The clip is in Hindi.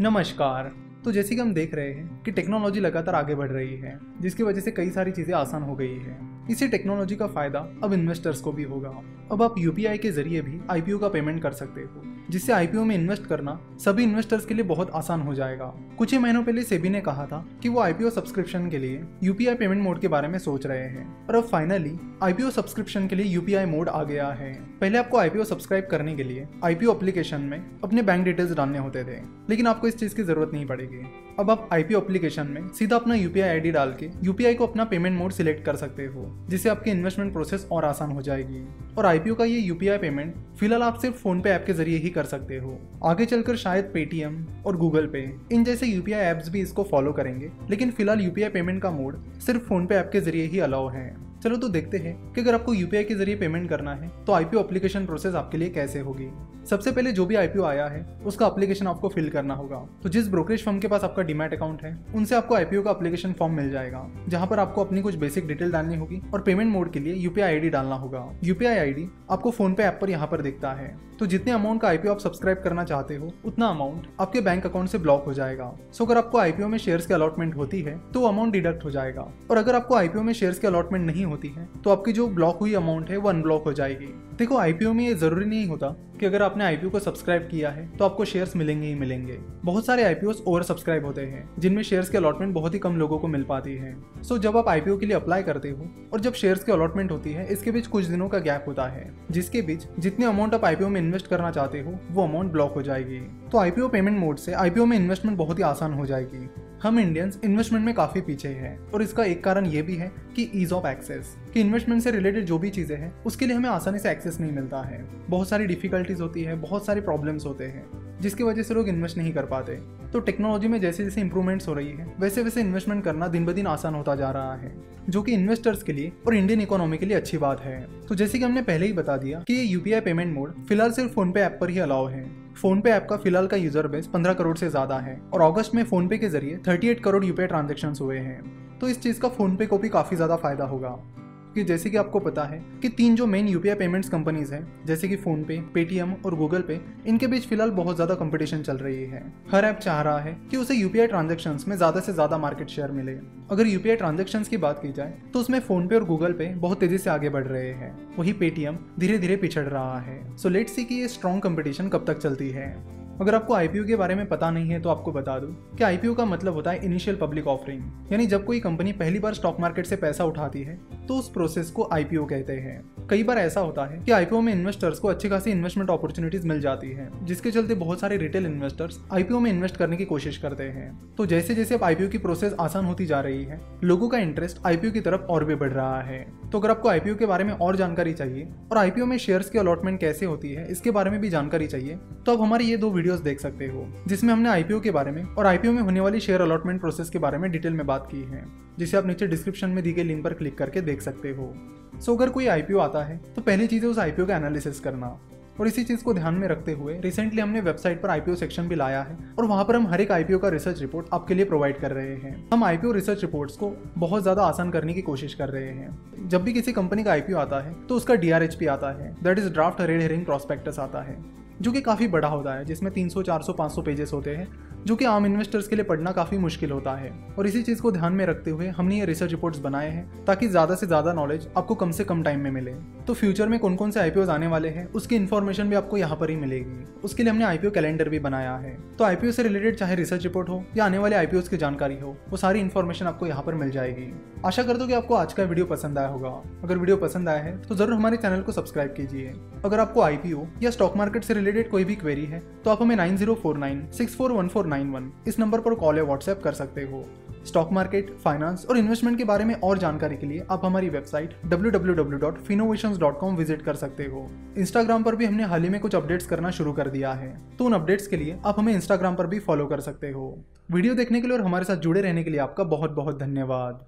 नमस्कार। तो जैसे कि हम देख रहे हैं कि टेक्नोलॉजी लगातार आगे बढ़ रही है, जिसकी वजह से कई सारी चीज़ें आसान हो गई है। इसी टेक्नोलॉजी का फ़ायदा अब इन्वेस्टर्स को भी होगा। अब आप यूपीआई के ज़रिए भी आईपीओ का पेमेंट कर सकते हो, जिससे आईपीओ में इन्वेस्ट करना सभी इन्वेस्टर्स के लिए बहुत आसान हो जाएगा। कुछ ही महीनों पहले सेबी ने कहा था कि वो आईपीओ सब्सक्रिप्शन के लिए यूपीआई पेमेंट मोड के बारे में सोच रहे हैं। और अब फाइनली आईपीओ सब्सक्रिप्शन के लिए यूपीआई मोड आ गया है। पहले आपको आईपीओ सब्सक्राइब करने के लिए आईपीओ एप्लीकेशन में अपने बैंक डिटेल्स डालने होते थे, लेकिन आपको इस चीज़ की ज़रूरत नहीं पड़ेगी। अब आप आईपीओ एप्लीकेशन में सीधा अपना यूपीआई आईडी डाल के यूपीआई को अपना पेमेंट मोड सिलेक्ट कर सकते हो। जिससे आपकी इन्वेस्टमेंट प्रोसेस और आसान हो जाएगी। और आईपीओ का ये यूपीआई पेमेंट फ़िलहाल आप सिर्फ़ फ़ोन पे ऐप के ज़रिए ही कर सकते हो। आगे चलकर शायद पेटीएम और गूगल पे इन जैसे यूपीआई ऐप्स भी इसको फॉलो करेंगे। लेकिन फ़िलहाल यूपीआई पेमेंट का मोड सिर्फ़ फ़ोन पे ऐप के ज़रिए ही अलाउ है। चलो तो देखते हैं कि अगर आपको यूपीआई के ज़रिए पेमेंट करना है तो आईपीओ एप्लीकेशन प्रोसेस आपके लिए कैसे होगी। सबसे पहले जो भी आईपीओ आया है, उसका एप्लीकेशन आपको फिल करना होगा। तो जिस ब्रोकरेज फर्म के पास आपका डीमैट अकाउंट है, उनसे आपको आईपीओ का एप्लीकेशन फॉर्म मिल जाएगा, जहाँ पर आपको अपनी कुछ बेसिक डिटेल डालनी होगी और पेमेंट मोड के लिए यूपीआई आईडी डालना होगा। यूपीआई आईडी आपको फ़ोन पे ऐप पर यहाँ पर दिखता है। तो जितने अमाउंट का आईपीओ आप सब्सक्राइब करना चाहते हो, उतना अमाउंट आपके बैंक अकाउंट से ब्लॉक हो जाएगा। सो अगर आपको आईपीओ में शेयर्स की अलॉटमेंट होती है तो अमाउंट डिडक्ट हो जाएगा। और अगर आपको आईपीओ में शेयर्स की अलॉटमेंट नहीं होती है तो आपकी जो ब्लॉक हुई अमाउंट है, वो अनब्लॉक हो जाएगी। देखो आईपीओ में ये ज़रूरी नहीं होता कि अगर आपने आईपीओ को सब्सक्राइब किया है तो आपको शेयर्स मिलेंगे ही मिलेंगे। बहुत सारे आईपीओ ओवर सब्सक्राइब होते हैं, जिनमें शेयर्स के अलॉटमेंट बहुत ही कम लोगों को मिल पाती है। सो जब आप आईपीओ के लिए अप्लाई करते हो, और जब शेयर्स की अलॉटमेंट होती है, इसके बीच कुछ दिनों का गैप होता है, जिसके बीच जितने अमाउंट आप आईपीओ में इन्वेस्ट करना चाहते हो, वो अमाउंट ब्लॉक हो जाएगी। तो आईपीओ पेमेंट मोड से आईपीओ में इन्वेस्टमेंट बहुत ही आसान हो जाएगी। हम इंडियंस इन्वेस्टमेंट में काफ़ी पीछे हैं और इसका एक कारण ये भी है कि ईज ऑफ़ एक्सेस कि इन्वेस्टमेंट से रिलेटेड जो भी चीज़ें हैं, उसके लिए हमें आसानी से एक्सेस नहीं मिलता है। बहुत सारी डिफिकल्टीज होती है, बहुत सारे प्रॉब्लम्स होते हैं। जिसकी वजह से लोग इन्वेस्ट नहीं कर पाते। तो टेक्नोलॉजी में जैसे जैसे इंप्रूवमेंट्स हो रही है, वैसे वैसे इन्वेस्टमेंट करना दिन ब दिन आसान होता जा रहा है, जो कि इन्वेस्टर्स के लिए और इंडियन इकोनॉमी के लिए अच्छी बात है। तो जैसे कि हमने पहले ही बता दिया कि ये यूपीआई पेमेंट मोड फ़िलहाल सिर्फ़ फ़ोन पे ऐप पर ही अलाउ है। फ़ोन पे ऐप का फ़िलहाल का यूज़र बेस 15 करोड़ से ज़्यादा है और अगस्त में फ़ोन पे के ज़रिए 38 करोड़ यूपीआई ट्रांजेक्शन हुए हैं। तो इस चीज़ का फ़ोन पे को भी काफ़ी ज़्यादा फ़ायदा होगा। कि जैसे कि आपको पता है कि तीन जो मेन यूपीआई पेमेंट्स कंपनीज़ हैं, जैसे कि फ़ोन पे पेटीएम और गूगल पे इनके बीच फ़िलहाल बहुत ज़्यादा कंपटीशन चल रही है। हर ऐप चाह रहा है कि उसे यूपीआई ट्रांजेक्शन में ज़्यादा से ज़्यादा मार्केट शेयर मिले। अगर यूपीआई ट्रांजेक्शन की बात की जाए तो उसमें फ़ोन पे और गूगल पे बहुत तेज़ी से आगे बढ़ रहे हैं। वही पेटीएम धीरे धीरे पिछड़ रहा है। सो लेट सी की ये स्ट्रॉन्ग कंपटीशन कब तक चलती है। अगर आपको आईपीओ के बारे में पता नहीं है तो आपको बता दूँ कि आईपीओ का मतलब होता है इनिशियल पब्लिक ऑफरिंग यानी जब कोई कंपनी पहली बार स्टॉक मार्केट से पैसा उठाती है तो उस प्रोसेस को आईपीओ कहते हैं। कई बार ऐसा होता है कि आईपीओ में इन्वेस्टर्स को अच्छी खासी इन्वेस्टमेंट अपॉर्चुनिटीज़ मिल जाती है, जिसके चलते बहुत सारे रिटेल इन्वेस्टर्स आईपीओ में इन्वेस्ट करने की कोशिश करते हैं। तो जैसे जैसे अब आईपीओ की प्रोसेस आसान होती जा रही है, लोगों का इंटरेस्ट आईपीओ की तरफ़ और भी बढ़ रहा है। तो अगर आपको आईपीओ के बारे में और जानकारी चाहिए और आईपीओ में शेयर्स की अलॉटमेंट कैसे होती है, इसके बारे में भी जानकारी चाहिए तो आप हमारी ये दो वीडियोस देख सकते हो, जिसमें हमने आईपीओ के बारे में और आईपीओ में होने वाली शेयर अलॉटमेंट प्रोसेस के बारे में डिटेल में बात की है। जिसे आप नीचे डिस्क्रिप्शन में दी गई लिंक पर क्लिक करके देख सकते हो। सो अगर कोई आईपीओ आता है तो पहली चीज़ है उस आईपीओ का एनालिसिस करना। और इसी चीज़ को ध्यान में रखते हुए रिसेंटली हमने वेबसाइट पर आईपीओ सेक्शन भी लाया है और वहाँ पर हम हर एक आईपीओ का रिसर्च रिपोर्ट आपके लिए प्रोवाइड कर रहे हैं। हम आईपीओ रिसर्च रिपोर्ट्स को बहुत ज़्यादा आसान करने की कोशिश कर रहे हैं। जब भी किसी कंपनी का आईपीओ आता है तो उसका डीआरएचपी आता है। That is draft red herring prospectus आता है। जो कि काफ़ी बड़ा होता है जिसमें 300, 400, 500 पेजेस होते हैं जो कि आम इन्वेस्टर्स के लिए पढ़ना काफ़ी मुश्किल होता है। और इसी चीज़ को ध्यान में रखते हुए हमने ये रिसर्च रिपोर्ट्स बनाए हैं ताकि ज़्यादा से ज़्यादा नॉलेज आपको कम से कम टाइम में मिले। तो फ्यूचर में कौन कौन से आईपीओ आने वाले हैं उसकी इन्फॉर्मेशन भी आपको यहाँ पर ही मिलेगी। उसके लिए हमने आईपीओ कैलेंडर भी बनाया है। तो आईपीओ से रिलेटेड चाहे रिसर्च रिपोर्ट हो या आने वाले आईपीओ की जानकारी हो वो सारी इन्फॉर्मेशन आपको यहाँ पर मिल जाएगी। आशा करता हूँ कि आपको आज का वीडियो पसंद आया होगा। अगर वीडियो पसंद आया है तो ज़रूर हमारे चैनल को सब्सक्राइब कीजिए। अगर आपको आईपीओ या स्टॉक मार्केट से रिलेटेड कोई भी क्वेरी है तो आप हमें nine zero four nine, six four one four nine one इस नंबर पर कॉल या व्हाट्सएप कर सकते हो। स्टॉक मार्केट फाइनेंस और इन्वेस्टमेंट के बारे में और जानकारी के लिए आप हमारी वेबसाइट www.finovations.com विज़िट कर सकते हो। इंस्टाग्राम पर भी हमने हाल ही में कुछ अपडेट्स करना शुरू कर दिया है तो उन अपडेट्स के लिए आप हमें इंस्टाग्राम पर भी फॉलो कर सकते हो। वीडियो देखने के लिए और हमारे साथ जुड़े रहने के लिए आपका बहुत बहुत धन्यवाद।